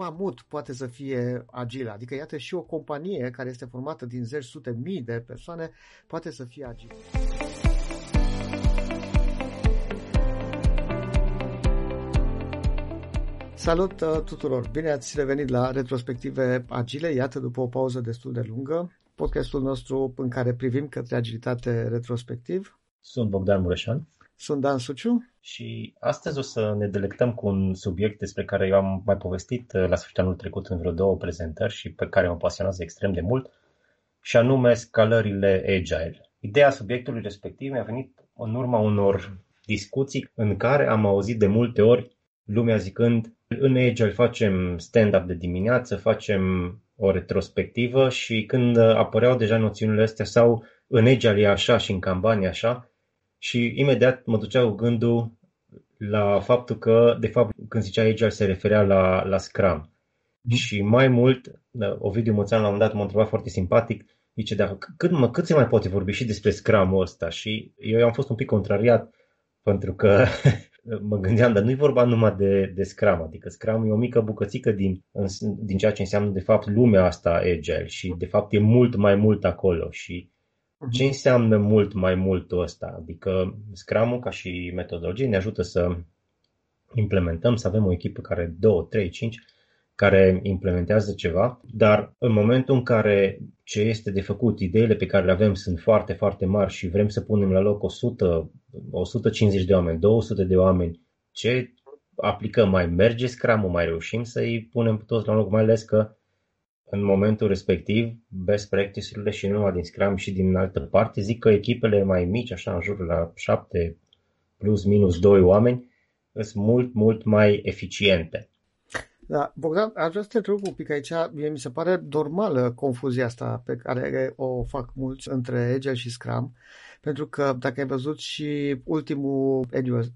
mamut poate să fie agilă. Adică, iată, și o companie care este formată din zeci, sute, mii de persoane poate să fie agilă. Salut uh, tuturor! Bine ați revenit la Retrospective Agile, iată după o pauză destul de lungă, podcastul nostru în care privim către agilitate retrospectiv. Sunt Bogdan Mureșan. Sunt Dan Suciu. Și astăzi o să ne delectăm cu un subiect despre care eu am mai povestit uh, la sfârșitul anul trecut în vreo două prezentări și pe care mă pasionează extrem de mult, și anume scalările agile. Ideea subiectului respectiv mi-a venit în urma unor discuții în care am auzit de multe ori lumea zicând în Agile facem stand-up de dimineață, facem o retrospectivă și când apăreau deja noțiunile astea sau în Agile e așa și în Kanban e așa și imediat mă duceau gândul la faptul că, de fapt, când zicea Agile se referea la, la Scrum. Mm. Și mai mult, Ovidiu Moțan la un dat m-a întrebat foarte simpatic, zice, dar cât, mă, cât se mai poate vorbi și despre Scrum-ul ăsta? Și eu am fost un pic contrariat pentru că mă gândeam, dar nu e vorba numai de, de Scrum, adică Scrum e o mică bucățică din, din ceea ce înseamnă de fapt lumea asta Agile și de fapt e mult mai mult acolo și mhm. Ce înseamnă mult mai mult ăsta? Adică Scrum-ul ca și metodologie ne ajută să implementăm, să avem o echipă care 2, 3, 5 care implementează ceva, dar în momentul în care ce este de făcut, ideile pe care le avem sunt foarte, foarte mari și vrem să punem la loc 100, 150 de oameni, 200 de oameni, ce aplicăm? Mai merge scrum mai reușim să-i punem toți la loc, mai ales că în momentul respectiv, best practice-urile și nu numai din Scrum și din altă parte, zic că echipele mai mici, așa în jur la 7 plus minus 2 oameni, sunt mult, mult mai eficiente. Da, Bogdan, aș vrea să te întreb un pic aici. Mie mi se pare normală confuzia asta pe care o fac mulți între Agile și Scrum. Pentru că dacă ai văzut și ultimul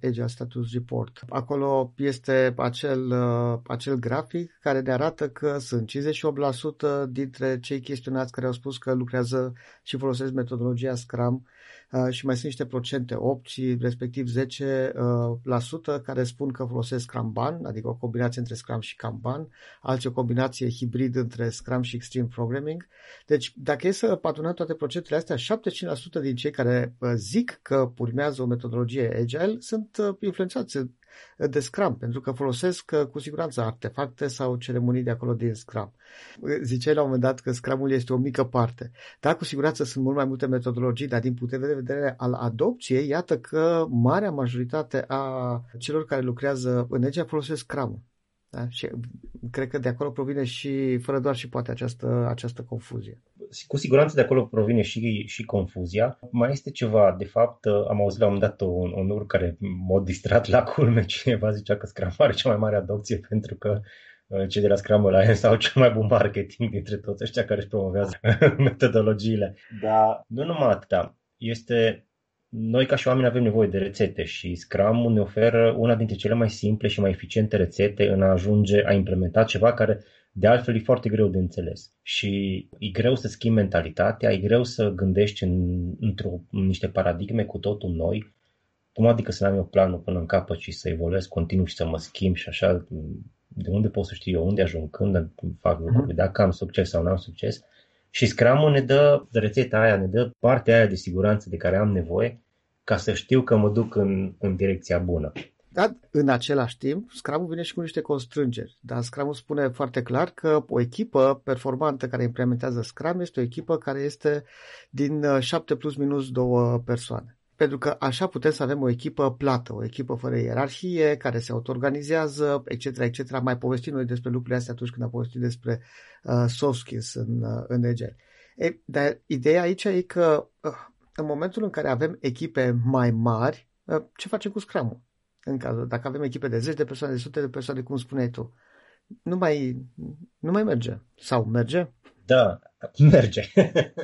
Agile Status Report, acolo este acel, uh, acel grafic care ne arată că sunt 58% dintre cei chestionați care au spus că lucrează și folosesc metodologia Scrum Uh, și mai sunt niște procente 8 și respectiv 10% uh, la sută care spun că folosesc Kanban, adică o combinație între Scrum și Kanban, alții o combinație hibrid între Scrum și Extreme Programming. Deci, dacă e să patronăm toate procentele astea, 75% din cei care uh, zic că urmează o metodologie agile sunt influențați de Scrum, pentru că folosesc uh, cu siguranță artefacte sau ceremonii de acolo din Scrum. Ziceai la un moment dat că Scrumul este o mică parte. Da, cu siguranță sunt mult mai multe metodologii, dar din punct de vedere al adopției, iată că marea majoritate a celor care lucrează în Agile folosesc Scrum. Da? Și cred că de acolo provine și, fără doar și poate, această, această confuzie. Cu siguranță de acolo provine și, și confuzia. Mai este ceva, de fapt, am auzit la un moment dat un, un ur care m-a distrat la culme, cineva zicea că Scrum are cea mai mare adopție pentru că uh, cei de la Scrum Alliance au cel mai bun marketing dintre toți ăștia care își promovează metodologiile. Dar nu numai atâta. Este noi ca și oameni avem nevoie de rețete și Scrum ne oferă una dintre cele mai simple și mai eficiente rețete în a ajunge a implementa ceva care de altfel e foarte greu de înțeles. Și e greu să schimbi mentalitatea, e greu să gândești în, într-o, în niște paradigme cu totul noi. Cum adică să n-am eu planul până în capăt și să evoluez continuu și să mă schimb și așa, de unde pot să știu eu, unde ajung, când fac lucruri, mhm. dacă am succes sau nu am succes. Și Scrum ne dă rețeta aia, ne dă partea aia de siguranță de care am nevoie ca să știu că mă duc în, în direcția bună. Dar în același timp, Scrum vine și cu niște constrângeri. Dar Scrum spune foarte clar că o echipă performantă care implementează Scrum este o echipă care este din 7 uh, plus minus 2 persoane. Pentru că așa putem să avem o echipă plată, o echipă fără ierarhie, care se auto-organizează, etc., etc. Mai povestim noi despre lucrurile astea atunci când am povestit despre uh, soft skills în, uh, în Agile. E, dar ideea aici e că uh, în momentul în care avem echipe mai mari, ă, ce facem cu scrum În cazul, dacă avem echipe de 10 de persoane, de sute de persoane, cum spuneai tu, nu mai, nu mai merge. Sau merge? Da, merge.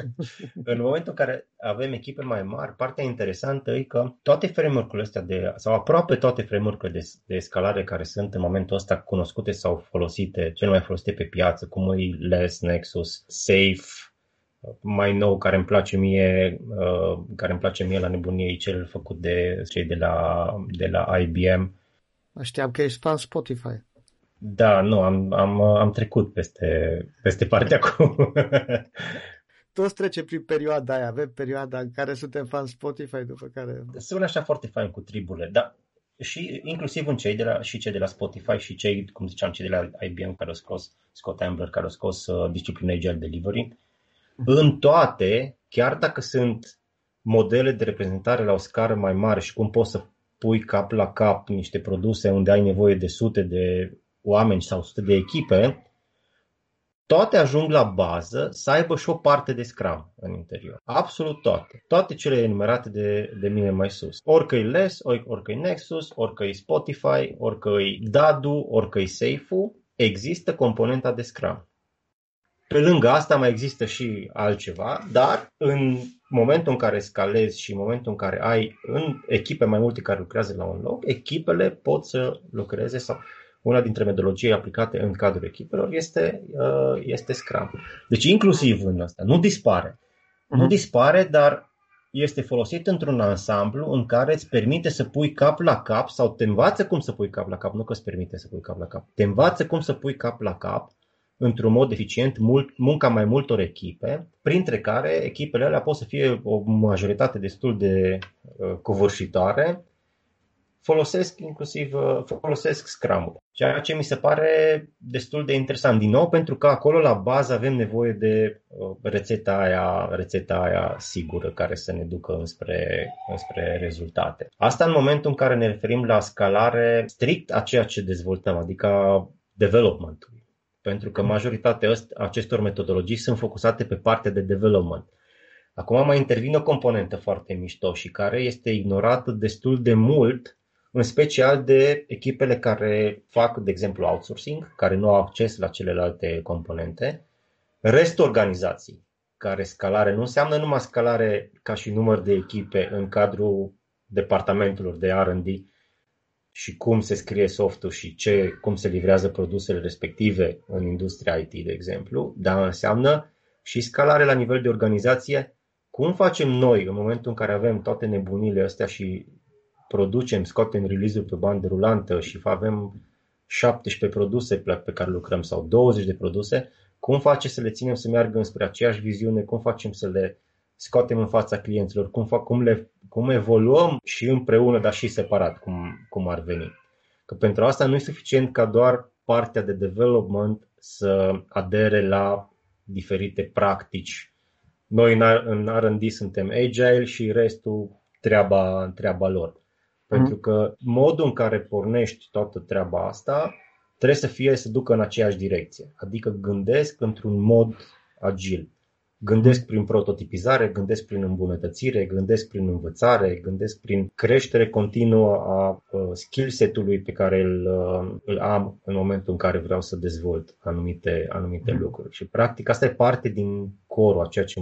în momentul în care avem echipe mai mari, partea interesantă e că toate framework-urile astea de, sau aproape toate framework-urile de, de escalare care sunt în momentul ăsta cunoscute sau folosite, cel mai folosite pe piață, cum e Less, Nexus, Safe, mai nou care îmi place mie, uh, care îmi place mie la nebunie, e cel făcut de cei de la, de la IBM. Știam că ești fan Spotify. Da, nu, am, am, am trecut peste, peste partea cu... Toți trecem prin perioada aia, avem perioada în care suntem fan Spotify, după care... Sună așa foarte fain cu triburile, dar și inclusiv în cei de la, și cei de la Spotify și cei, cum ziceam, cei de la IBM care au scos, Scott Ambler, care au scos uh, disciplina Agile Delivery, în toate, chiar dacă sunt modele de reprezentare la o scară mai mare și cum poți să pui cap la cap niște produse unde ai nevoie de sute de oameni sau sute de echipe, toate ajung la bază să aibă și o parte de Scrum în interior. Absolut toate. Toate cele enumerate de, de mine mai sus. Orică e LES, orică e Nexus, orică e Spotify, orică e Dadu, orică e Safe, există componenta de Scrum. Pe lângă asta mai există și altceva, dar în momentul în care scalezi și în momentul în care ai în echipe mai multe care lucrează la un loc, echipele pot să lucreze sau una dintre metodologii aplicate în cadrul echipelor este, uh, este Scrum. Deci inclusiv în asta, nu dispare. Uh-huh. Nu mhm. dispare, dar este folosit într-un ansamblu în care îți permite să pui cap la cap sau te învață cum să pui cap la cap, nu că îți permite să pui cap la cap, te învață cum să pui cap la cap într-un mod eficient mult, munca mai multor echipe, printre care echipele alea pot să fie o majoritate destul de uh, covârșitoare, folosesc inclusiv uh, folosesc Scrum-ul, ceea ce mi se pare destul de interesant. Din nou, pentru că acolo la bază avem nevoie de uh, rețeta aia, rețeta aia sigură care să ne ducă înspre, înspre rezultate. Asta în momentul în care ne referim la scalare strict a ceea ce dezvoltăm, adică development pentru că majoritatea acestor metodologii sunt focusate pe partea de development. Acum mai intervine o componentă foarte mișto și care este ignorată destul de mult, în special de echipele care fac, de exemplu, outsourcing, care nu au acces la celelalte componente, restul organizației, care scalare nu înseamnă numai scalare ca și număr de echipe în cadrul departamentelor de R&D, și cum se scrie softul și ce, cum se livrează produsele respective în industria IT, de exemplu, dar înseamnă și scalare la nivel de organizație. Cum facem noi în momentul în care avem toate nebunile astea și producem, scoatem release-ul pe bandă rulantă și avem 17 produse pe care lucrăm sau 20 de produse, cum facem să le ținem să meargă înspre aceeași viziune, cum facem să le scoatem în fața clienților, cum, fac, cum, le, cum evoluăm și împreună, dar și separat, cum, cum ar veni. Că pentru asta nu e suficient ca doar partea de development să adere la diferite practici. Noi în R&D suntem agile și restul treaba, treaba lor. Pentru mhm. că modul în care pornești toată treaba asta trebuie să fie să ducă în aceeași direcție. Adică gândesc într-un mod agil. Gândesc prin prototipizare, gândesc prin îmbunătățire, gândesc prin învățare, gândesc prin creștere continuă a skill set-ului pe care îl, îl am în momentul în care vreau să dezvolt anumite, anumite mm. lucruri. Și practic asta e parte din corul a ceea ce,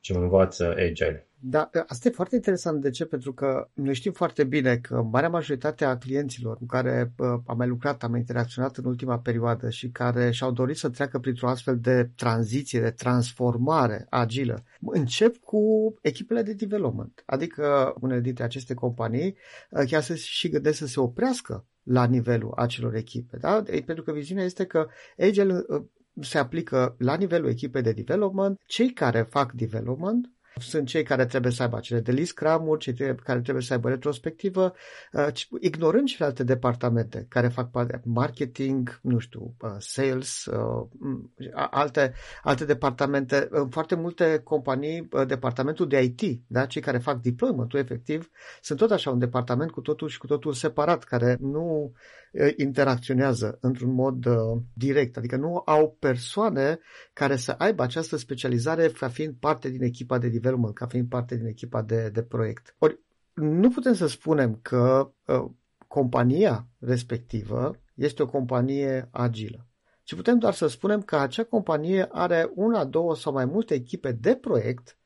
ce mă învață Agile. Da, asta e foarte interesant. De ce? Pentru că noi știm foarte bine că marea majoritate a clienților cu care am mai lucrat, am interacționat în ultima perioadă și care și-au dorit să treacă printr-o astfel de tranziție, de transformare agilă, încep cu echipele de development. Adică unele dintre aceste companii chiar să și gândesc să se oprească la nivelul acelor echipe. Da? Pentru că viziunea este că Agile se aplică la nivelul echipei de development, cei care fac development sunt cei care trebuie să aibă acele de list cramuri, cei care trebuie să aibă retrospectivă, uh, ignorând celelalte departamente care fac parte marketing, nu știu, uh, sales, uh, alte, alte departamente. În foarte multe companii, departamentul de IT, da, cei care fac deployment-ul efectiv, sunt tot așa un departament cu totul și cu totul separat, care nu interacționează într-un mod direct, adică nu au persoane care să aibă această specializare ca fiind parte din echipa de development, ca fiind parte din echipa de, de proiect. Ori nu putem să spunem că uh, compania respectivă este o companie agilă, ci putem doar să spunem că acea companie are una, două sau mai multe echipe de proiect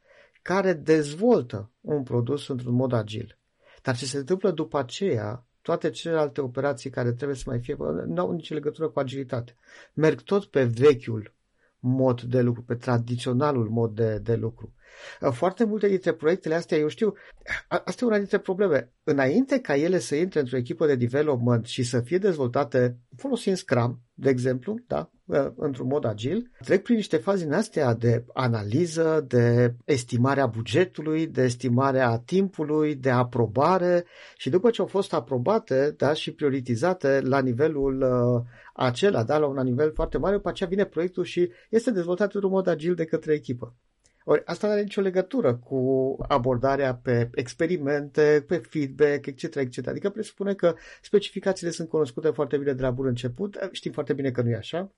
care dezvoltă un produs într-un mod agil. Dar ce se întâmplă după aceea toate celelalte operații care trebuie să mai fie, nu au nicio legătură cu agilitate. Merg tot pe vechiul mod de lucru, pe tradiționalul mod de, de lucru. Foarte multe dintre proiectele astea, eu știu, asta e una dintre probleme. Înainte ca ele să intre într-o echipă de development și să fie dezvoltate folosind Scrum, de exemplu, da, într-un mod agil, trec prin niște faze din astea de analiză, de estimarea bugetului, de estimarea timpului, de aprobare și după ce au fost aprobate da, și prioritizate la nivelul uh, acela, da, la un nivel foarte mare, după aceea vine proiectul și este dezvoltat într-un mod agil de către echipă. Ori asta nu are nicio legătură cu abordarea pe experimente, pe feedback, etc., etc. Adică presupune că specificațiile sunt cunoscute foarte bine de la bun început, știm foarte bine că nu e așa,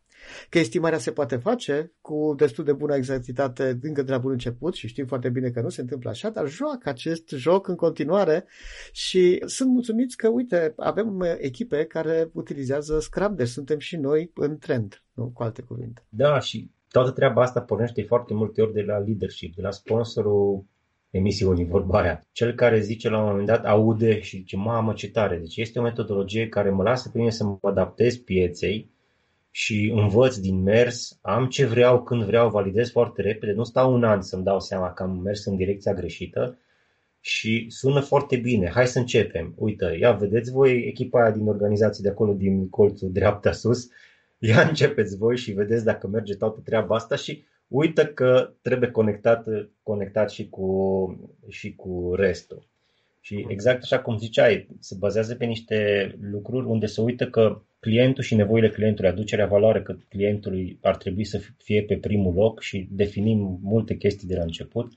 că estimarea se poate face cu destul de bună exactitate încă de la bun început și știm foarte bine că nu se întâmplă așa, dar joacă acest joc în continuare și sunt mulțumiți că, uite, avem echipe care utilizează Scrum, deci suntem și noi în trend, nu cu alte cuvinte. Da, și toată treaba asta pornește foarte multe ori de la leadership, de la sponsorul emisiunii, vorba aia. Cel care zice la un moment dat, aude și zice, mamă ce tare. Deci este o metodologie care mă lasă pe mine să mă adaptez pieței și învăț din mers, am ce vreau când vreau, validez foarte repede, nu stau un an să-mi dau seama că am mers în direcția greșită și sună foarte bine. Hai să începem. Uite, ia vedeți voi echipa aia din organizație de acolo, din colțul dreapta sus, ia începeți voi și vedeți dacă merge toată treaba asta și uită că trebuie conectat, conectat și, cu, și cu restul. Și exact așa cum ziceai, se bazează pe niște lucruri unde se uită că clientul și nevoile clientului, aducerea valoare că clientului ar trebui să fie pe primul loc și definim multe chestii de la început.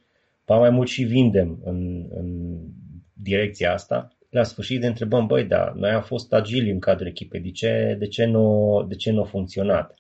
Pa mai mult și vindem în, în direcția asta la sfârșit ne întrebăm, băi, da, noi am fost agili în cadrul echipei, de ce, de ce, nu, de ce nu a funcționat?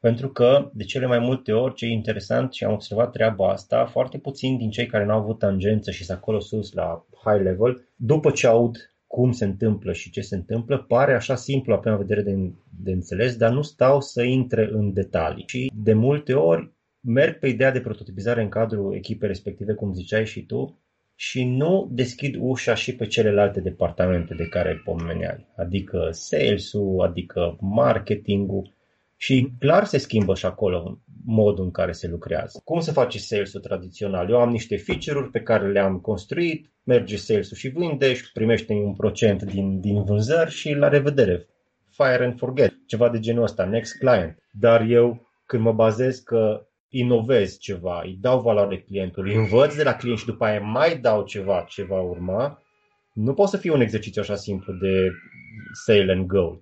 Pentru că, de cele mai multe ori, ce e interesant și am observat treaba asta, foarte puțin din cei care n-au avut tangență și sunt acolo sus la high level, după ce aud cum se întâmplă și ce se întâmplă, pare așa simplu la prima vedere de, de înțeles, dar nu stau să intre în detalii. Și de multe ori merg pe ideea de prototipizare în cadrul echipei respective, cum ziceai și tu, și nu deschid ușa și pe celelalte departamente de care pomeneai, adică sales-ul, adică marketing-ul și clar se schimbă și acolo modul în care se lucrează. Cum se face sales-ul tradițional? Eu am niște feature-uri pe care le-am construit, merge sales-ul și vinde și primește un procent din, din vânzări și la revedere. Fire and forget, ceva de genul ăsta, next client. Dar eu când mă bazez că inovez ceva, îi dau valoare clientului, învăț de la client și după aia mai dau ceva ce va urma, nu poate să fie un exercițiu așa simplu de sale and go.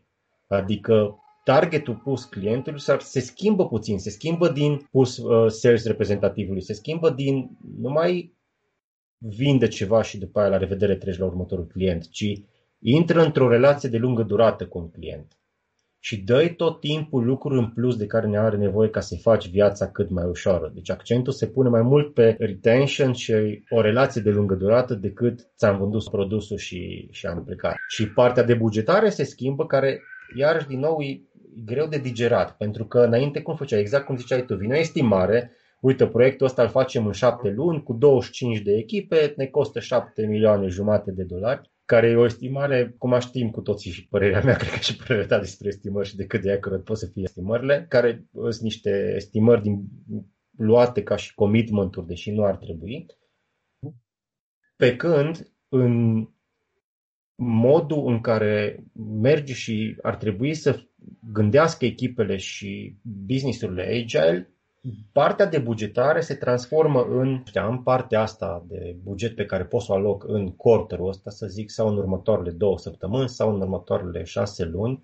Adică targetul pus clientului se schimbă puțin, se schimbă din pus uh, sales reprezentativului, se schimbă din nu mai vinde ceva și după aia la revedere treci la următorul client, ci intră într-o relație de lungă durată cu un client și dă tot timpul lucruri în plus de care ne are nevoie ca să-i faci viața cât mai ușoară. Deci accentul se pune mai mult pe retention și o relație de lungă durată decât ți-am vândut produsul și, și am plecat. Și partea de bugetare se schimbă, care iarăși din nou e greu de digerat, pentru că înainte cum făceai, exact cum ziceai tu, vine o estimare, uite, proiectul ăsta îl facem în șapte luni cu 25 de echipe, ne costă 7 milioane jumate de dolari care e o estimare, cum știm cu toții și părerea mea, cred că și părerea ta despre estimări și de cât de accurate pot să fie estimările, care sunt niște estimări din, luate ca și commitment-uri, deși nu ar trebui. Pe când, în modul în care merge și ar trebui să gândească echipele și businessurile agile, Partea de bugetare se transformă în, în partea asta de buget pe care pot să o aloc în quarterul ăsta, să zic, sau în următoarele două săptămâni sau în următoarele șase luni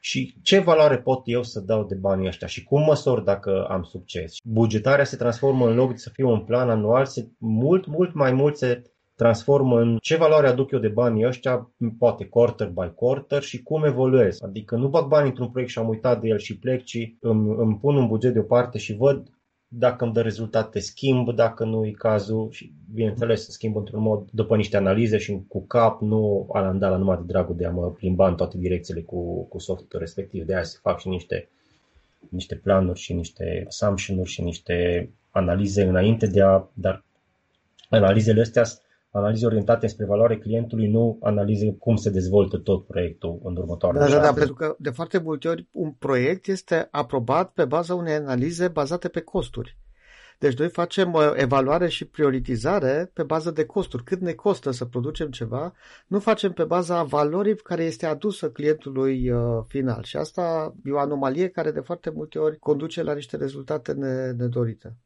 și ce valoare pot eu să dau de banii ăștia și cum măsor dacă am succes. Bugetarea se transformă în loc de să fie un plan anual, se, mult, mult mai mult se transformă în ce valoare aduc eu de banii ăștia, poate quarter by quarter și cum evoluez. Adică nu bag bani într-un proiect și am uitat de el și plec, ci îmi, îmi pun un buget deoparte și văd dacă îmi dă rezultate, schimb, dacă nu e cazul și bineînțeles să schimb într-un mod după niște analize și cu cap, nu alandala numai de dragul de a mă plimba în toate direcțiile cu, cu softul respectiv. De aia se fac și niște, niște planuri și niște assumption-uri și niște analize înainte de a, dar analizele astea analize orientate spre valoare clientului, nu analize cum se dezvoltă tot proiectul în următoarele da, da, da, pentru că de foarte multe ori un proiect este aprobat pe baza unei analize bazate pe costuri. Deci noi facem uh, evaluare și prioritizare pe bază de costuri. Cât ne costă să producem ceva, nu facem pe baza valorii care este adusă clientului uh, final. Și asta e o anomalie care de foarte multe ori conduce la niște rezultate nedorite.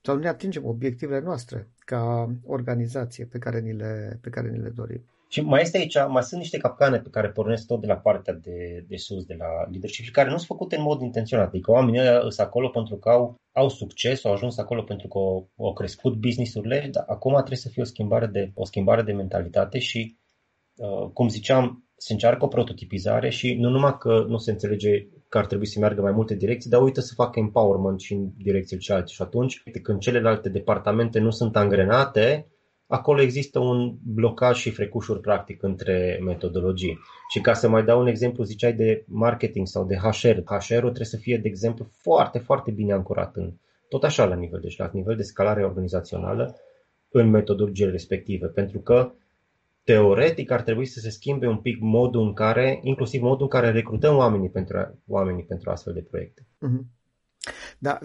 Sau nu ne atingem obiectivele noastre ca organizație pe care ni le, pe care ni le dorim. Și mai este aici, mai sunt niște capcane pe care pornesc tot de la partea de, de sus, de la leadership și care nu sunt făcute în mod intenționat. Adică oamenii ăia sunt acolo pentru că au, au succes, au ajuns acolo pentru că au, au crescut business-urile, dar acum trebuie să fie o schimbare de, o schimbare de mentalitate și, uh, cum ziceam, se încearcă o prototipizare și nu numai că nu se înțelege că ar trebui să meargă mai multe direcții, dar uită să facă empowerment și în direcțiile cealaltă. Și atunci, când celelalte departamente nu sunt angrenate, acolo există un blocaj și frecușuri practic între metodologii. Și ca să mai dau un exemplu, ziceai de marketing sau de HR. HR-ul trebuie să fie, de exemplu, foarte, foarte bine ancorat în tot așa la nivel, deci la nivel de scalare organizațională în metodologiile respective, pentru că teoretic ar trebui să se schimbe un pic modul în care, inclusiv modul în care recrutăm oamenii pentru, oamenii pentru astfel de proiecte. Uh-huh. Da,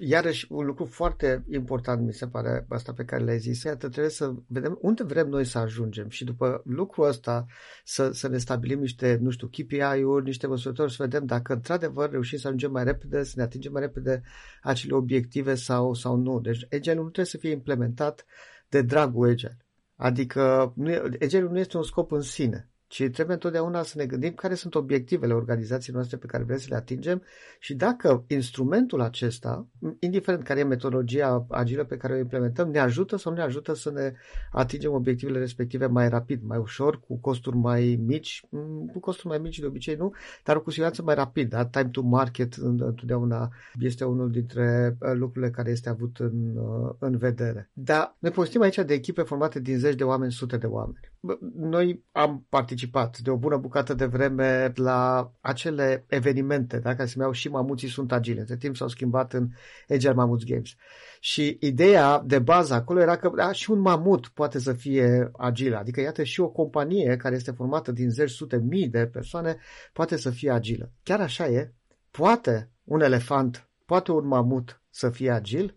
iarăși un lucru foarte important mi se pare asta pe care le-ai zis. Iată, trebuie să vedem unde vrem noi să ajungem și după lucrul ăsta să, să ne stabilim niște, nu știu, KPI-uri, niște măsurători, să vedem dacă într-adevăr reușim să ajungem mai repede, să ne atingem mai repede acele obiective sau, sau nu. Deci Agile nu trebuie să fie implementat de dragul Agile. Adică nu e, Agile nu este un scop în sine ci trebuie întotdeauna să ne gândim care sunt obiectivele organizației noastre pe care vrem să le atingem și dacă instrumentul acesta, indiferent care e metodologia agilă pe care o implementăm, ne ajută sau nu ne ajută să ne atingem obiectivele respective mai rapid, mai ușor, cu costuri mai mici, mm, cu costuri mai mici de obicei nu, dar cu siguranță mai rapid. Da? Time to market întotdeauna este unul dintre uh, lucrurile care este avut în, uh, în vedere. Dar ne povestim aici de echipe formate din zeci de oameni, sute de oameni. Noi am participat participat de o bună bucată de vreme la acele evenimente, da, care se numeau și mamuții sunt agile. Între timp s-au schimbat în Agile Mammoth Games. Și ideea de bază acolo era că da, și un mamut poate să fie agil. Adică, iată, și o companie care este formată din zeci, sute, mii de persoane poate să fie agilă. Chiar așa e? Poate un elefant, poate un mamut să fie agil?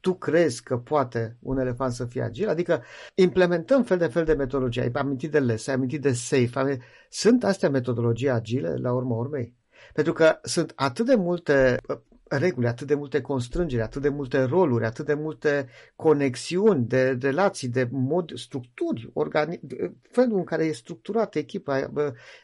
Tu crezi că poate un elefant să fie agil, adică implementăm fel de fel de metodologii. Ai amintit de LES, ai amintit de SAFE. Ai... Sunt astea metodologii agile la urma urmei? Pentru că sunt atât de multe reguli, atât de multe constrângeri, atât de multe roluri, atât de multe conexiuni de relații, de mod, structuri, organi- felul în care e structurată echipa,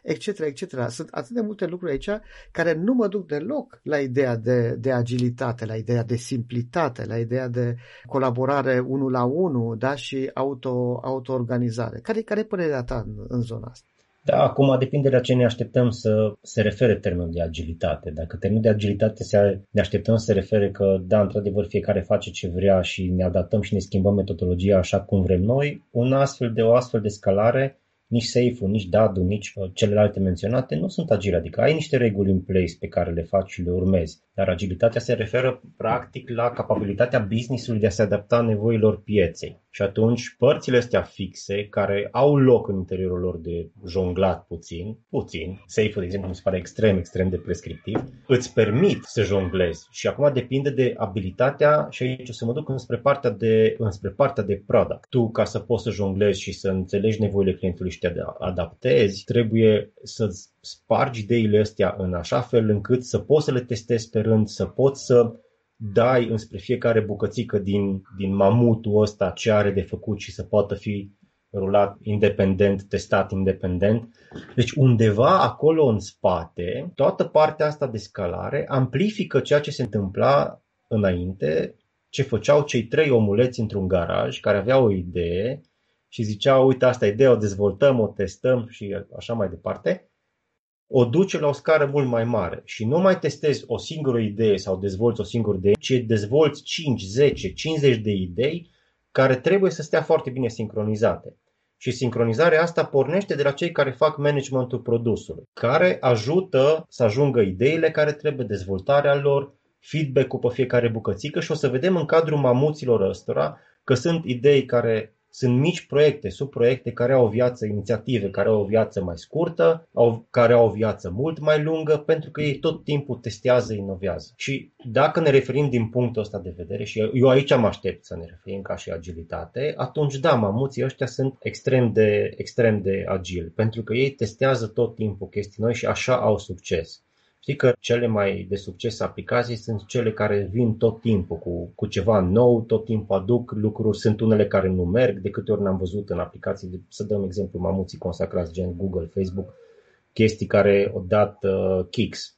etc., etc. Sunt atât de multe lucruri aici care nu mă duc deloc la ideea de, de agilitate, la ideea de simplitate, la ideea de colaborare unul la unul da? și auto, auto-organizare. Care, care e părerea ta în, în zona asta? Da, acum depinde de la ce ne așteptăm să se refere termenul de agilitate. Dacă termenul de agilitate se, ne așteptăm să se refere că, da, într-adevăr, fiecare face ce vrea și ne adaptăm și ne schimbăm metodologia așa cum vrem noi, un astfel de o astfel de scalare nici safe nici dadu, nici uh, celelalte menționate nu sunt agile, adică ai niște reguli în place pe care le faci și le urmezi, dar agilitatea se referă practic la capabilitatea business-ului de a se adapta nevoilor pieței. Și atunci părțile astea fixe, care au loc în interiorul lor de jonglat puțin, puțin, safe de exemplu, mi se pare extrem, extrem de prescriptiv, îți permit să jonglezi. Și acum depinde de abilitatea, și aici o să mă duc înspre partea de, înspre partea de product. Tu, ca să poți să jonglezi și să înțelegi nevoile clientului și te adaptezi, trebuie să spargi ideile astea în așa fel încât să poți să le testezi pe rând, să poți să dai înspre fiecare bucățică din, din mamutul ăsta ce are de făcut și să poată fi rulat independent, testat independent. Deci undeva acolo în spate, toată partea asta de scalare amplifică ceea ce se întâmpla înainte, ce făceau cei trei omuleți într-un garaj care aveau o idee și ziceau, uite, asta e idee, o dezvoltăm, o testăm și așa mai departe o duce la o scară mult mai mare și nu mai testezi o singură idee sau dezvolți o singură idee, ci dezvolți 5, 10, 50 de idei care trebuie să stea foarte bine sincronizate. Și sincronizarea asta pornește de la cei care fac managementul produsului, care ajută să ajungă ideile care trebuie, dezvoltarea lor, feedback-ul pe fiecare bucățică și o să vedem în cadrul mamuților ăstora că sunt idei care sunt mici proiecte, subproiecte care au o viață, inițiative care au o viață mai scurtă, au, care au o viață mult mai lungă, pentru că ei tot timpul testează, inovează. Și dacă ne referim din punctul ăsta de vedere, și eu aici am aștept să ne referim ca și agilitate, atunci da, mamuții ăștia sunt extrem de, extrem de agili, pentru că ei testează tot timpul chestii noi și așa au succes. Știi că cele mai de succes aplicații sunt cele care vin tot timpul cu, cu ceva nou, tot timpul aduc lucruri, sunt unele care nu merg, de câte ori n-am văzut în aplicații, de, să dăm exemplu mamuții consacrați gen Google, Facebook, chestii care au dat uh, kicks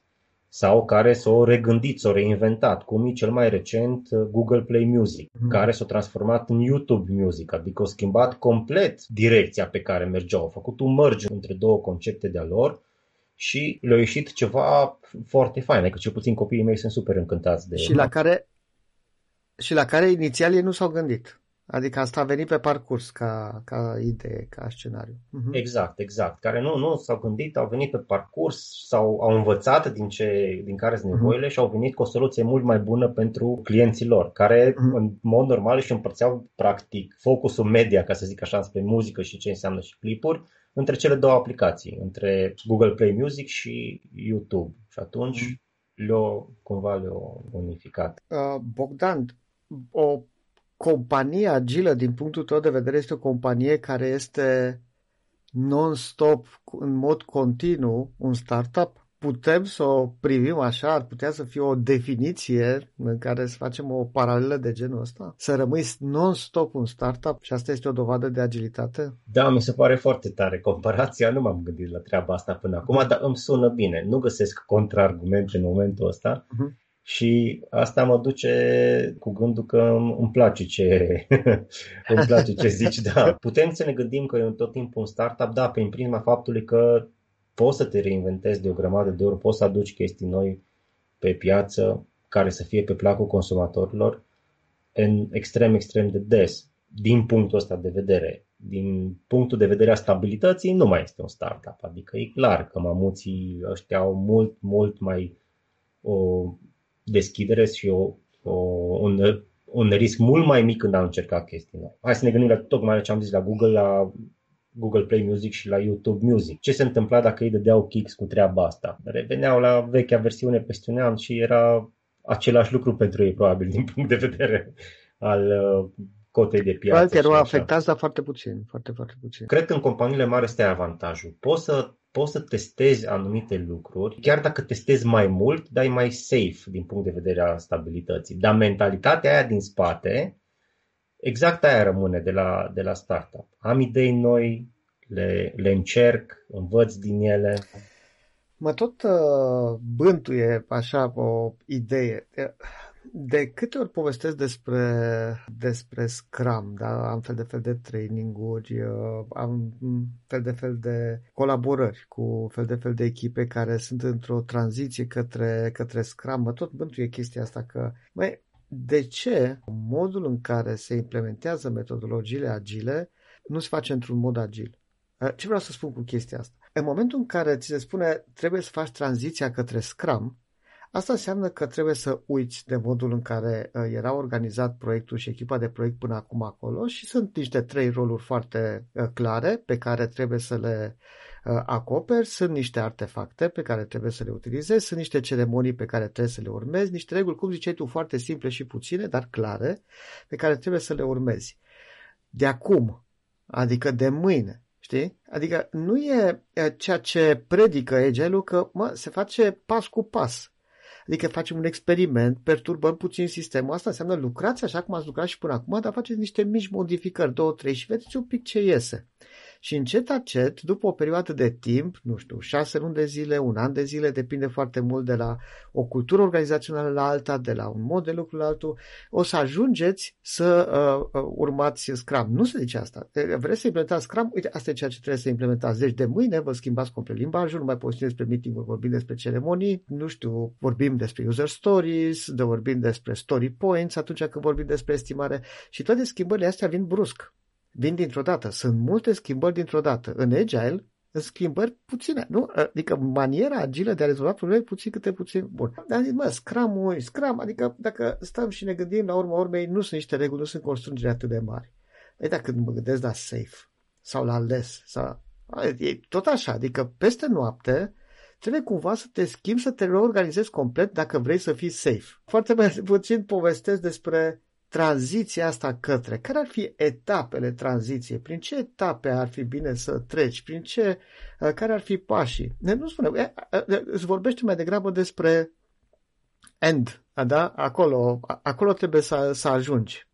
sau care s-au regândit, s-au reinventat, cum e cel mai recent uh, Google Play Music, mm. care s-a transformat în YouTube Music, adică au schimbat complet direcția pe care mergeau, au făcut un merge între două concepte de-a lor și le-a ieșit ceva foarte fain, adică cel puțin copiii mei sunt super încântați de și la care Și la care inițial ei nu s-au gândit. Adică asta a venit pe parcurs ca, ca idee, ca scenariu. Uh-huh. Exact, exact. Care nu, nu s-au gândit, au venit pe parcurs, sau au învățat din, ce, din care sunt mhm. nevoile uh-huh. și au venit cu o soluție mult mai bună pentru clienții lor, care uh-huh. în mod normal își împărțeau practic focusul media, ca să zic așa, spre muzică și ce înseamnă și clipuri, între cele două aplicații, între Google Play Music și YouTube. Și atunci mm. le-o, cumva le-o unificat. Uh, Bogdan, o companie agilă, din punctul tău de vedere, este o companie care este non-stop, în mod continuu, un startup? Putem să o privim așa, ar putea să fie o definiție în care să facem o paralelă de genul ăsta? Să rămâi non-stop un startup și asta este o dovadă de agilitate? Da, mi se pare foarte tare. Comparația, nu m-am gândit la treaba asta până acum, dar îmi sună bine. Nu găsesc contraargumente în momentul ăsta. Uh-huh. Și asta mă duce cu gândul că îmi place ce, îmi place ce zici. Da, putem să ne gândim că e tot timpul un startup, da, prin prisma faptului că poți să te reinventezi de o grămadă de ori, poți să aduci chestii noi pe piață care să fie pe placul consumatorilor în extrem, extrem de des, din punctul ăsta de vedere. Din punctul de vedere a stabilității, nu mai este un startup. Adică e clar că mamuții ăștia au mult, mult mai o deschidere și o, o, un, un risc mult mai mic când au încercat chestii noi. Hai să ne gândim la tocmai la ce am zis la Google, la Google Play Music și la YouTube Music. Ce se întâmpla dacă ei dădeau kicks cu treaba asta? Reveneau la vechea versiune peste un an și era același lucru pentru ei, probabil, din punct de vedere al uh, cotei de piață. Probabil erau afectați, dar foarte puțin, foarte, foarte puțin. Cred că în companiile mari este avantajul. Poți să, poți să testezi anumite lucruri, chiar dacă testezi mai mult, dar e mai safe din punct de vedere al stabilității. Dar mentalitatea aia din spate exact aia rămâne de la, de la startup. Am idei noi, le, le încerc, învăț din ele. Mă tot uh, bântuie așa o idee. De câte ori povestesc despre, despre Scrum, da? am fel de fel de traininguri, uh, am fel de fel de colaborări cu fel de fel de echipe care sunt într-o tranziție către, către Scrum, mă tot bântuie chestia asta că, măi, de ce modul în care se implementează metodologiile agile nu se face într-un mod agil. Ce vreau să spun cu chestia asta? În momentul în care ți se spune trebuie să faci tranziția către Scrum, asta înseamnă că trebuie să uiți de modul în care era organizat proiectul și echipa de proiect până acum acolo și sunt niște trei roluri foarte clare pe care trebuie să le Uh, acoperi, sunt niște artefacte pe care trebuie să le utilizezi, sunt niște ceremonii pe care trebuie să le urmezi, niște reguli, cum ziceai tu, foarte simple și puține, dar clare, pe care trebuie să le urmezi. De acum, adică de mâine, știi? Adică nu e ceea ce predică agile că mă, se face pas cu pas. Adică facem un experiment, perturbăm puțin sistemul. Asta înseamnă lucrați așa cum ați lucrat și până acum, dar faceți niște mici modificări, două, trei și vedeți un pic ce iese și încet, încet, după o perioadă de timp, nu știu, șase luni de zile, un an de zile, depinde foarte mult de la o cultură organizațională la alta, de la un mod de lucru la altul, o să ajungeți să uh, uh, urmați Scrum. Nu se zice asta. Vreți să implementați Scrum? Uite, asta e ceea ce trebuie să implementați. Deci de mâine vă schimbați complet limbajul, nu mai povestim despre meeting vorbim despre ceremonii, nu știu, vorbim despre user stories, de vorbim despre story points atunci când vorbim despre estimare și toate schimbările astea vin brusc vin dintr-o dată. Sunt multe schimbări dintr-o dată. În Agile, în schimbări puține, nu? Adică maniera agilă de a rezolva probleme puțin câte puțin. Bun. Dar zis, mă, scrum Scrum, adică dacă stăm și ne gândim la urma urmei, nu sunt niște reguli, nu sunt constrângeri atât de mari. Ei, dacă mă gândesc la safe sau la less, sau, e tot așa, adică peste noapte trebuie cumva să te schimbi, să te reorganizezi complet dacă vrei să fii safe. Foarte puțin povestesc despre tranziția asta către, care ar fi etapele tranziției, prin ce etape ar fi bine să treci, prin ce, uh, care ar fi pașii. Nu spune, îți vorbește mai degrabă despre end, da? Acolo, acolo trebuie să, să ajungi.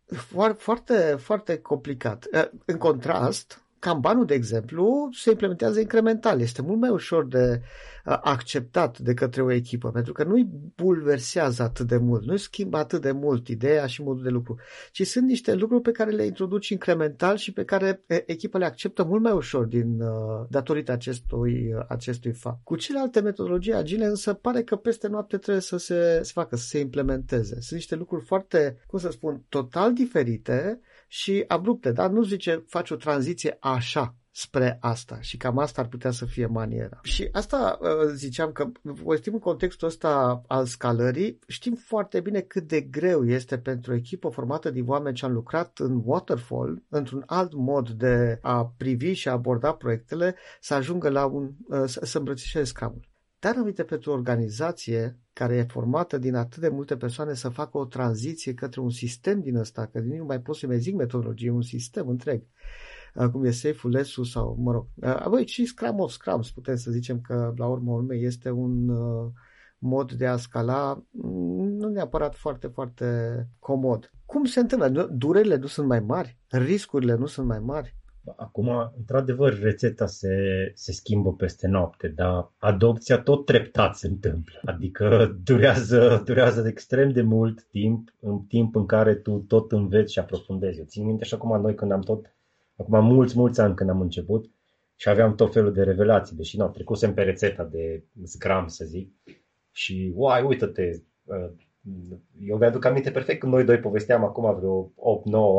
Foarte, foarte complicat. Uh, în contrast, Kanbanul, de exemplu, se implementează incremental. Este mult mai ușor de acceptat de către o echipă, pentru că nu-i bulversează atât de mult, nu-i schimbă atât de mult ideea și modul de lucru, ci sunt niște lucruri pe care le introduci incremental și pe care echipa le acceptă mult mai ușor din datorită acestui, acestui fapt. Cu celelalte metodologii agile însă pare că peste noapte trebuie să se să facă, să se implementeze. Sunt niște lucruri foarte, cum să spun, total diferite și abrupte, dar nu zice faci o tranziție așa spre asta și cam asta ar putea să fie maniera. Și asta uh, ziceam că știm în contextul ăsta al scalării, știm foarte bine cât de greu este pentru o echipă formată din oameni ce au lucrat în waterfall, într-un alt mod de a privi și a aborda proiectele, să ajungă la un, uh, să îmbrățișeze scrum dar aminte pentru o organizație care e formată din atât de multe persoane să facă o tranziție către un sistem din ăsta, că nu mai pot să mai zic metodologie, un sistem întreg, cum e Safe-ul, Lesu sau, mă rog, apoi și Scrum of Scrums, putem să zicem că la urmă urmei este un uh, mod de a scala mm, nu neapărat foarte, foarte comod. Cum se întâmplă? Durerile nu sunt mai mari? Riscurile nu sunt mai mari? Acum, într-adevăr, rețeta se, se schimbă peste noapte, dar adopția tot treptat se întâmplă. Adică durează, durează extrem de mult timp, în timp în care tu tot înveți și aprofundezi. Eu țin minte și acum noi când am tot, acum mulți, mulți ani când am început și aveam tot felul de revelații, deși nu, trecusem pe rețeta de Scrum, să zic, și uai, uită-te, uh, eu mi-aduc aminte perfect când noi doi povesteam acum vreo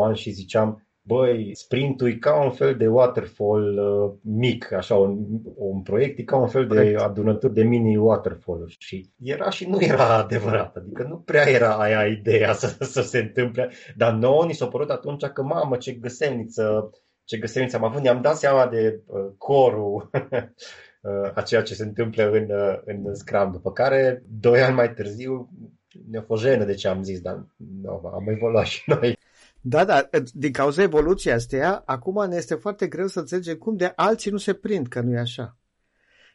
8-9 ani și ziceam băi, sprintul e ca un fel de waterfall uh, mic, așa, un, un proiect e ca un fel de adunături de mini waterfall și era și nu era adevărat, adică nu prea era aia ideea să, să se întâmple, dar nouă ni s-a părut atunci că, mamă, ce găselniță, ce găselniță am avut, ne-am dat seama de uh, corul uh, a ceea ce se întâmplă în, uh, în Scrum, după care, doi ani mai târziu, ne-a fost jenă de ce am zis, dar nu, am evoluat și noi. Da, da, din cauza evoluției astea, acum ne este foarte greu să înțelegem cum de alții nu se prind că nu e așa.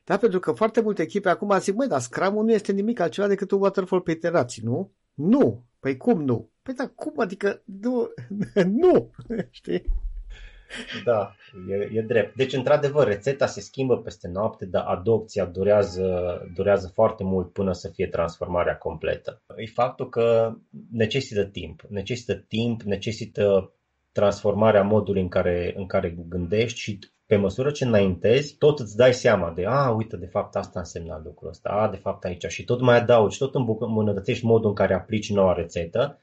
Da, pentru că foarte multe echipe acum zic, măi, dar scrum nu este nimic altceva decât un waterfall pe iterații, nu? Nu. Păi cum nu? Păi da, cum adică nu? nu, știi? Da, e, e drept. Deci, într-adevăr, rețeta se schimbă peste noapte, dar adopția durează, durează foarte mult până să fie transformarea completă. E faptul că necesită timp. Necesită timp, necesită transformarea modului în care, în care gândești și pe măsură ce înaintezi, tot îți dai seama de, a, uite, de fapt asta însemna lucrul ăsta, a, de fapt aici și tot mai adaugi, tot îmbunătățești modul în care aplici noua rețetă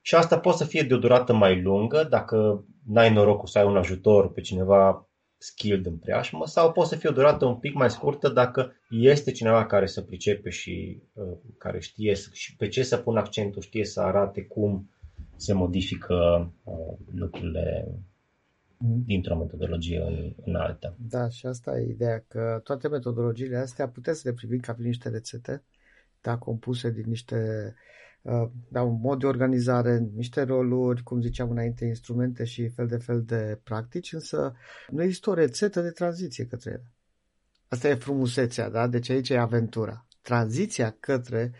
și asta poate să fie de o durată mai lungă, dacă n-ai norocul să ai un ajutor pe cineva skilled în preajmă, sau poate să fie o durată un pic mai scurtă dacă este cineva care să pricepe și uh, care știe și pe ce să pun accentul, știe să arate cum se modifică uh, lucrurile dintr-o metodologie în, în alta. Da, și asta e ideea, că toate metodologiile astea puteți să le privim ca niște rețete, da, compuse din niște Uh, da, un mod de organizare, niște roluri, cum ziceam înainte, instrumente și fel de fel de practici, însă nu există o rețetă de tranziție către ele. Asta e frumusețea, da? Deci aici e aventura. Tranziția către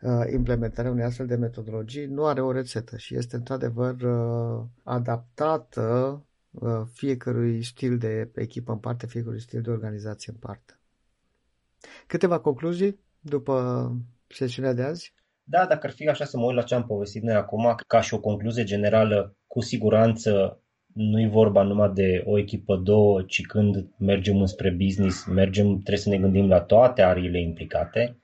uh, implementarea unei astfel de metodologii nu are o rețetă și este într-adevăr uh, adaptată uh, fiecărui stil de echipă în parte, fiecărui stil de organizație în parte. Câteva concluzii după sesiunea de azi? Da, dacă ar fi așa să mă uit la ce am povestit noi acum, ca și o concluzie generală, cu siguranță nu e vorba numai de o echipă, două, ci când mergem înspre business, mergem, trebuie să ne gândim la toate ariile implicate.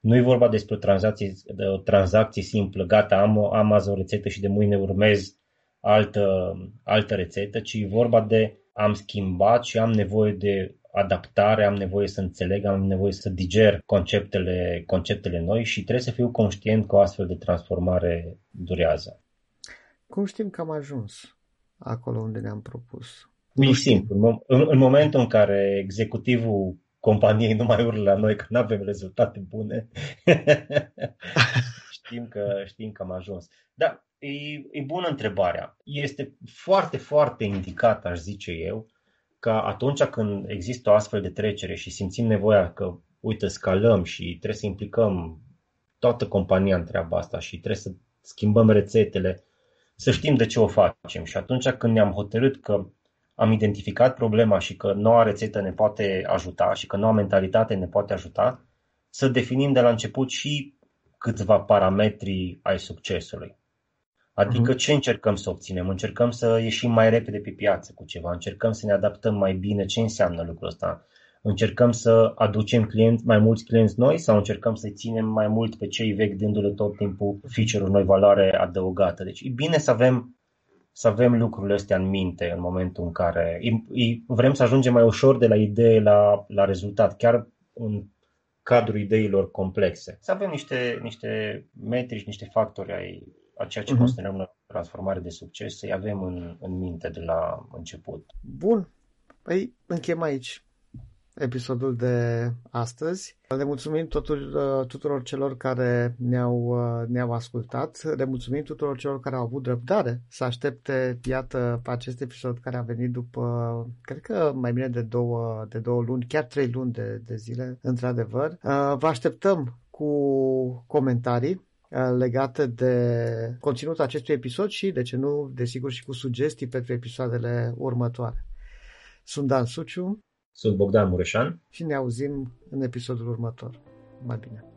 Nu e vorba despre o tranzacție, de o tranzacție simplă, gata, am, am azi o rețetă și de mâine urmez altă, altă rețetă, ci e vorba de am schimbat și am nevoie de adaptare, am nevoie să înțeleg, am nevoie să diger conceptele, conceptele noi și trebuie să fiu conștient că o astfel de transformare durează. Cum știm că am ajuns? acolo unde ne-am propus. E simplu. În, în momentul în care executivul companiei nu mai urlă la noi că nu avem rezultate bune, știm, că, știm că am ajuns. Da, e, e bună întrebarea. Este foarte, foarte indicat, aș zice eu, ca atunci când există o astfel de trecere și simțim nevoia că, uite, scalăm și trebuie să implicăm toată compania în treaba asta și trebuie să schimbăm rețetele, să știm de ce o facem. Și atunci când ne-am hotărât că am identificat problema și că noua rețetă ne poate ajuta și că noua mentalitate ne poate ajuta, să definim de la început și câțiva parametri ai succesului. Adică uh-huh. ce încercăm să obținem? Încercăm să ieșim mai repede pe piață cu ceva, încercăm să ne adaptăm mai bine. Ce înseamnă lucrul ăsta? Încercăm să aducem clienți, mai mulți clienți noi sau încercăm să ținem mai mult pe cei vechi dându-le tot timpul feature-uri noi, valoare adăugată. Deci e bine să avem să avem lucrurile astea în minte în momentul în care vrem să ajungem mai ușor de la idee la, la rezultat, chiar în cadrul ideilor complexe. Să avem niște, niște metrici, niște factori ai a ceea ce uh-huh. considerăm o transformare de succes, să-i avem în, în minte de la început. Bun. Păi închem aici episodul de astăzi. Le mulțumim totul, uh, tuturor celor care ne-au, uh, ne-au ascultat. Le mulțumim tuturor celor care au avut răbdare să aștepte, iată, acest episod care a venit după, cred că mai bine de două, de două luni, chiar trei luni de, de zile, într-adevăr. Uh, vă așteptăm cu comentarii legate de conținutul acestui episod și, de ce nu, desigur și cu sugestii pentru episoadele următoare. Sunt Dan Suciu. Sunt Bogdan Mureșan. Și ne auzim în episodul următor. Mai bine!